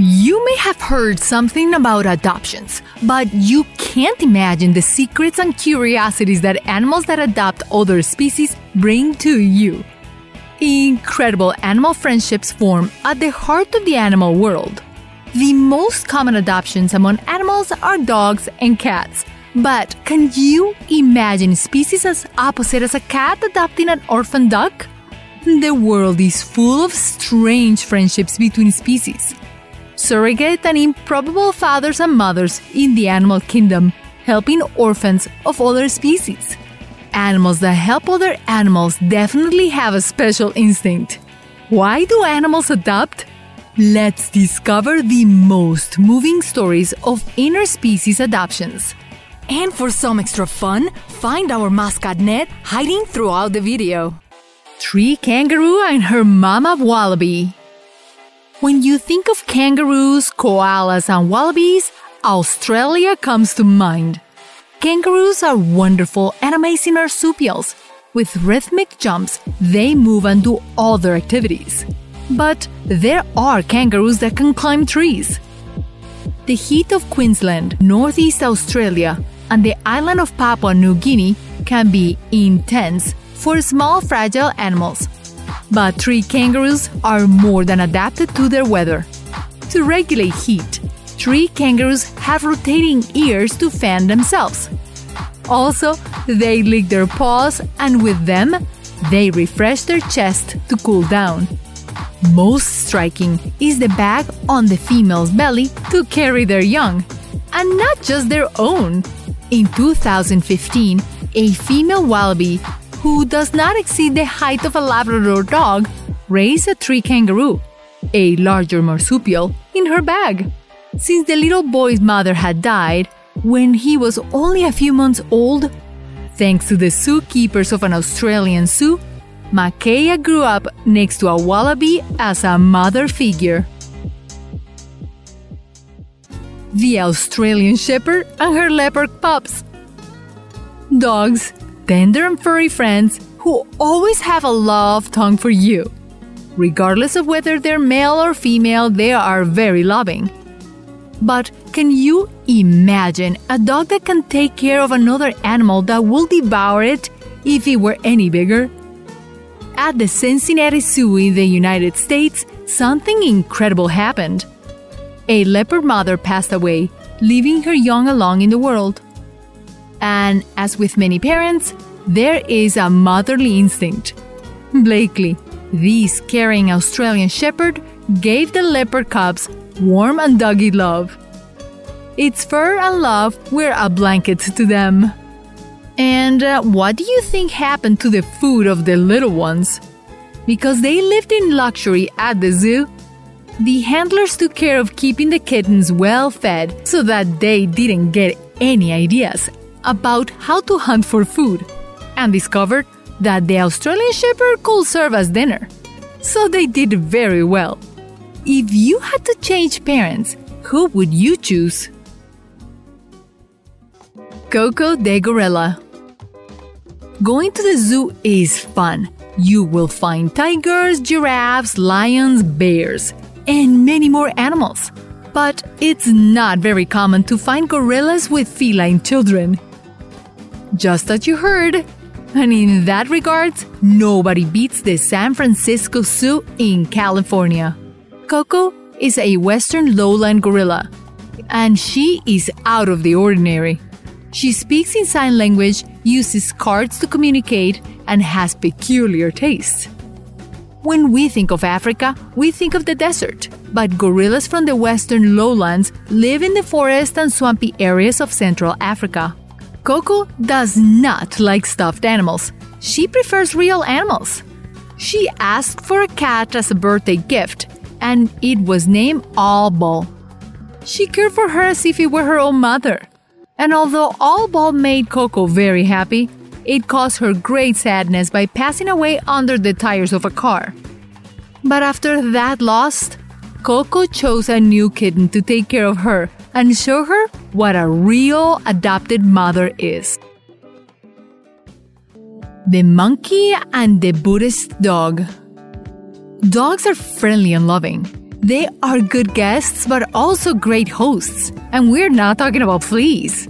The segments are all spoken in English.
You may have heard something about adoptions, but you can't imagine the secrets and curiosities that animals that adopt other species bring to you. Incredible animal friendships form at the heart of the animal world. The most common adoptions among animals are dogs and cats. But can you imagine species as opposite as a cat adopting an orphan duck? The world is full of strange friendships between species surrogate and improbable fathers and mothers in the animal kingdom, helping orphans of other species. Animals that help other animals definitely have a special instinct. Why do animals adopt? Let's discover the most moving stories of interspecies adoptions. And for some extra fun, find our mascot Ned hiding throughout the video. Tree Kangaroo and her mama Wallaby. When you think of kangaroos, koalas, and wallabies, Australia comes to mind. Kangaroos are wonderful and amazing marsupials. With rhythmic jumps, they move and do all their activities. But there are kangaroos that can climb trees. The heat of Queensland, Northeast Australia, and the island of Papua New Guinea can be intense for small, fragile animals but tree kangaroos are more than adapted to their weather. To regulate heat, tree kangaroos have rotating ears to fan themselves. Also, they lick their paws and with them, they refresh their chest to cool down. Most striking is the bag on the female's belly to carry their young, and not just their own. In 2015, a female wallaby who does not exceed the height of a Labrador dog, raised a tree kangaroo, a larger marsupial, in her bag. Since the little boy's mother had died when he was only a few months old, thanks to the zookeepers of an Australian zoo, Makaya grew up next to a wallaby as a mother figure. The Australian Shepherd and her leopard pups. Dogs tender and furry friends who always have a love tongue for you. Regardless of whether they're male or female, they are very loving. But can you imagine a dog that can take care of another animal that will devour it if it were any bigger? At the Cincinnati Zoo in the United States, something incredible happened. A leopard mother passed away, leaving her young alone in the world. And as with many parents, there is a motherly instinct. Blakely, this caring Australian shepherd, gave the leopard cubs warm and doggy love. Its fur and love were a blanket to them. And uh, what do you think happened to the food of the little ones? Because they lived in luxury at the zoo, the handlers took care of keeping the kittens well fed so that they didn't get any ideas about how to hunt for food and discovered that the Australian Shepherd could serve as dinner. So they did very well. If you had to change parents, who would you choose? Coco de Gorilla Going to the zoo is fun. You will find tigers, giraffes, lions, bears, and many more animals. But it's not very common to find gorillas with feline children. Just as you heard. And in that regard, nobody beats the San Francisco Zoo in California. Coco is a western lowland gorilla, and she is out of the ordinary. She speaks in sign language, uses cards to communicate, and has peculiar tastes. When we think of Africa, we think of the desert, but gorillas from the western lowlands live in the forest and swampy areas of Central Africa. Coco does not like stuffed animals. She prefers real animals. She asked for a cat as a birthday gift, and it was named All Ball. She cared for her as if it were her own mother. And although All Ball made Coco very happy, it caused her great sadness by passing away under the tires of a car. But after that loss, Coco chose a new kitten to take care of her and show her what a real adopted mother is. The monkey and the Buddhist dog. Dogs are friendly and loving. They are good guests, but also great hosts. And we're not talking about fleas.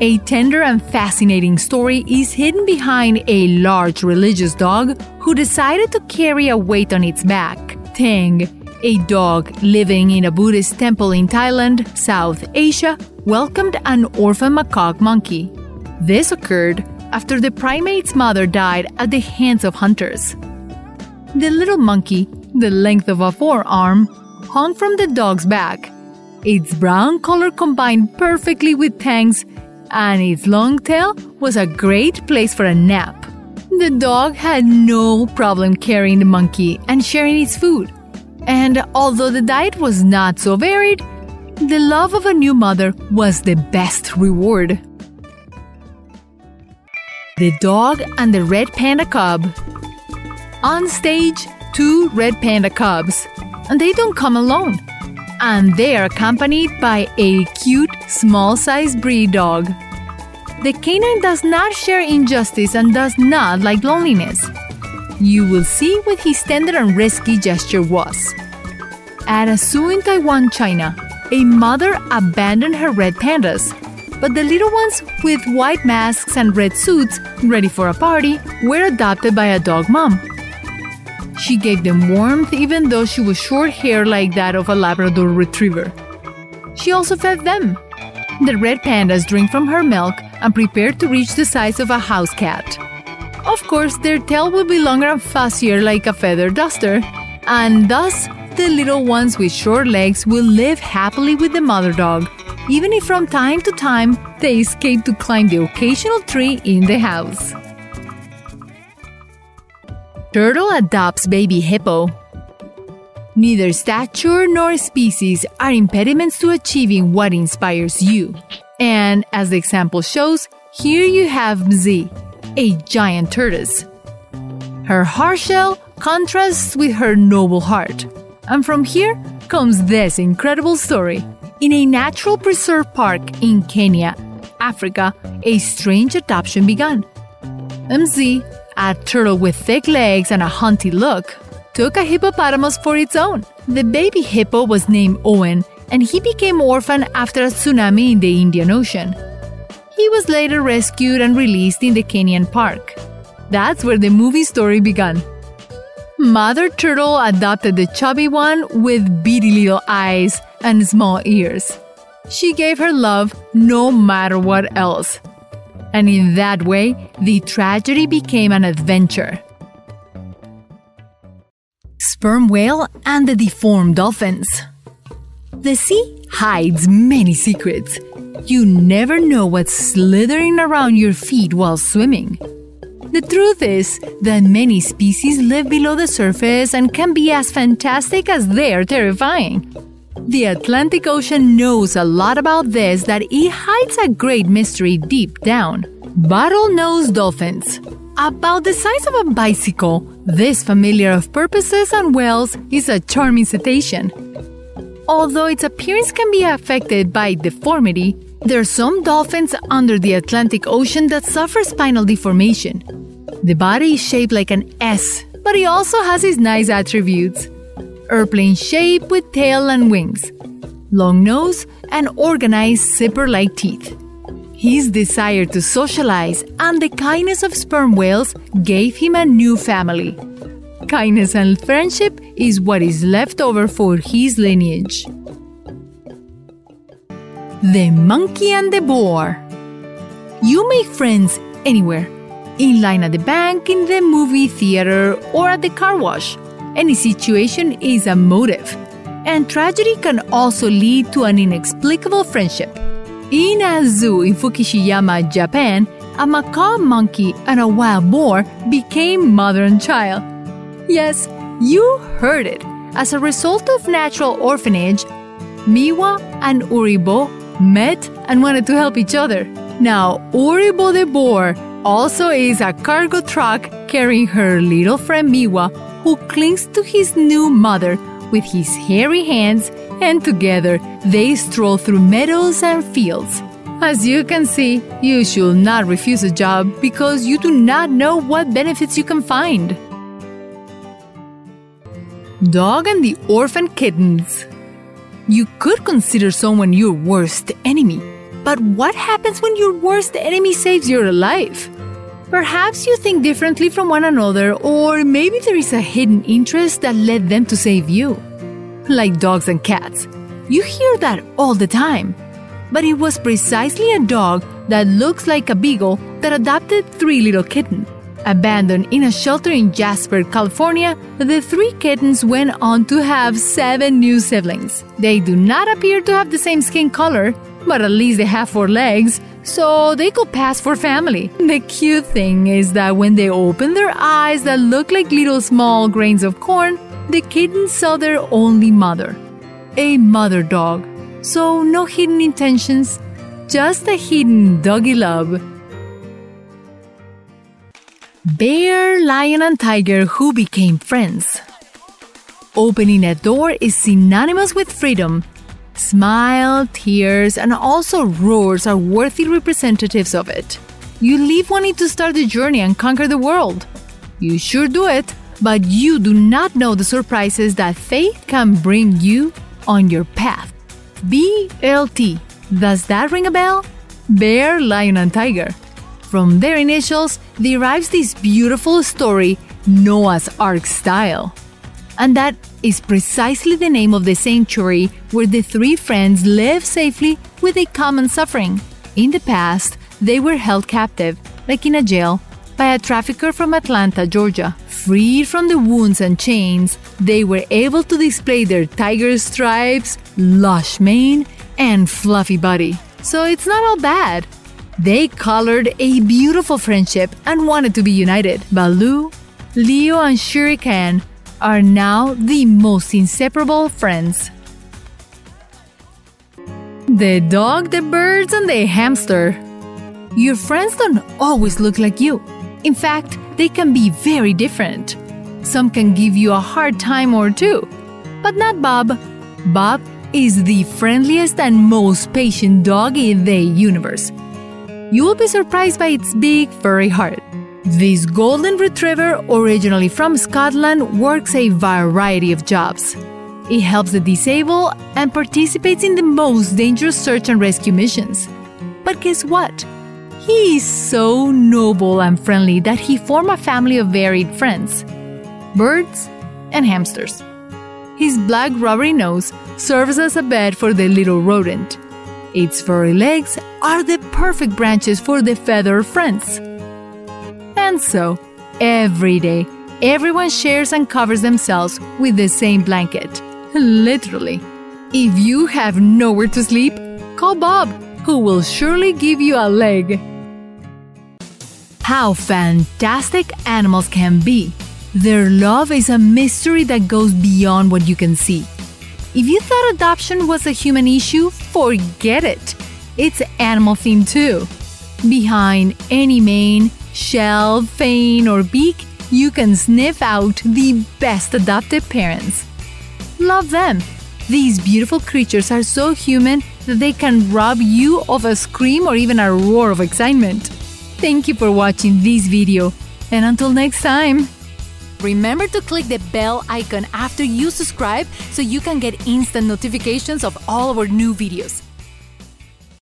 A tender and fascinating story is hidden behind a large religious dog who decided to carry a weight on its back. Teng, a dog living in a Buddhist temple in Thailand, South Asia, welcomed an orphan macaque monkey. This occurred after the primate's mother died at the hands of hunters. The little monkey, the length of a forearm, hung from the dog's back. Its brown color combined perfectly with Teng's, and its long tail was a great place for a nap. The dog had no problem carrying the monkey and sharing its food. And although the diet was not so varied, the love of a new mother was the best reward. The Dog and the Red Panda Cub. On stage, two red panda cubs, and they don't come alone. And they are accompanied by a cute, small sized breed dog. The canine does not share injustice and does not like loneliness. You will see what his tender and risky gesture was. At a zoo in Taiwan, China, a mother abandoned her red pandas, but the little ones with white masks and red suits, ready for a party, were adopted by a dog mom. She gave them warmth even though she was short hair like that of a Labrador retriever. She also fed them. The red pandas drink from her milk and prepare to reach the size of a house cat. Of course, their tail will be longer and fussier like a feather duster, and thus the little ones with short legs will live happily with the mother dog, even if from time to time they escape to climb the occasional tree in the house. Turtle adopts baby hippo. Neither stature nor species are impediments to achieving what inspires you. And as the example shows, here you have Mzee, a giant tortoise. Her hard shell contrasts with her noble heart. And from here comes this incredible story. In a natural preserve park in Kenya, Africa, a strange adoption began. Mzee, a turtle with thick legs and a hunty look, took a hippopotamus for its own. The baby hippo was named Owen, and he became orphaned after a tsunami in the Indian Ocean. He was later rescued and released in the Kenyan park. That's where the movie story began. Mother Turtle adopted the chubby one with beady little eyes and small ears. She gave her love no matter what else. And in that way, the tragedy became an adventure. Sperm whale and the deformed dolphins. The sea hides many secrets. You never know what's slithering around your feet while swimming. The truth is that many species live below the surface and can be as fantastic as they're terrifying. The Atlantic Ocean knows a lot about this that it hides a great mystery deep down. Bottlenose dolphins. About the size of a bicycle, this familiar of porpoises and whales is a charming cetacean. Although its appearance can be affected by deformity, there are some dolphins under the Atlantic Ocean that suffer spinal deformation. The body is shaped like an S, but it also has its nice attributes airplane shape with tail and wings, long nose, and organized zipper like teeth. His desire to socialize and the kindness of sperm whales gave him a new family. Kindness and friendship is what is left over for his lineage. The Monkey and the Boar You make friends anywhere in line at the bank, in the movie theater, or at the car wash. Any situation is a motive. And tragedy can also lead to an inexplicable friendship. In a zoo in Fukushima, Japan, a macaque monkey and a wild boar became mother and child. Yes, you heard it. As a result of natural orphanage, Miwa and Uribo met and wanted to help each other. Now, Uribo the boar also is a cargo truck carrying her little friend Miwa, who clings to his new mother with his hairy hands, and together they stroll through meadows and fields. As you can see, you should not refuse a job because you do not know what benefits you can find. Dog and the Orphan Kittens. You could consider someone your worst enemy, but what happens when your worst enemy saves your life? Perhaps you think differently from one another, or maybe there is a hidden interest that led them to save you. Like dogs and cats. You hear that all the time. But it was precisely a dog that looks like a beagle that adopted three little kittens. Abandoned in a shelter in Jasper, California, the three kittens went on to have seven new siblings. They do not appear to have the same skin color, but at least they have four legs, so they could pass for family. The cute thing is that when they open their eyes that look like little small grains of corn, the kittens saw their only mother. A mother dog. So no hidden intentions, just a hidden doggy love. Bear, lion, and tiger who became friends. Opening a door is synonymous with freedom. Smile, tears, and also roars are worthy representatives of it. You leave wanting to start the journey and conquer the world. You sure do it, but you do not know the surprises that faith can bring you on your path. BLT. Does that ring a bell? Bear, Lion, and Tiger. From their initials derives this beautiful story, Noah's Ark style. And that is precisely the name of the sanctuary where the three friends live safely with a common suffering. In the past, they were held captive, like in a jail, by a trafficker from Atlanta, Georgia. Freed from the wounds and chains, they were able to display their tiger stripes, lush mane, and fluffy body. So it's not all bad. They colored a beautiful friendship and wanted to be united. Baloo, Leo, and Shere Khan are now the most inseparable friends. The dog, the birds, and the hamster. Your friends don't always look like you. In fact, they can be very different. Some can give you a hard time or two, but not Bob. Bob is the friendliest and most patient dog in the universe you will be surprised by its big, furry heart. This golden retriever, originally from Scotland, works a variety of jobs. It helps the disabled and participates in the most dangerous search and rescue missions. But guess what? He is so noble and friendly that he formed a family of varied friends birds and hamsters. His black rubbery nose serves as a bed for the little rodent. Its furry legs are the perfect branches for the feather friends. And so, every day, everyone shares and covers themselves with the same blanket. Literally. If you have nowhere to sleep, call Bob, who will surely give you a leg. How fantastic animals can be! Their love is a mystery that goes beyond what you can see. If you thought adoption was a human issue, forget it. It's animal themed too. Behind any mane, shell, fang, or beak, you can sniff out the best adopted parents. Love them. These beautiful creatures are so human that they can rob you of a scream or even a roar of excitement. Thank you for watching this video, and until next time. Remember to click the bell icon after you subscribe so you can get instant notifications of all our new videos.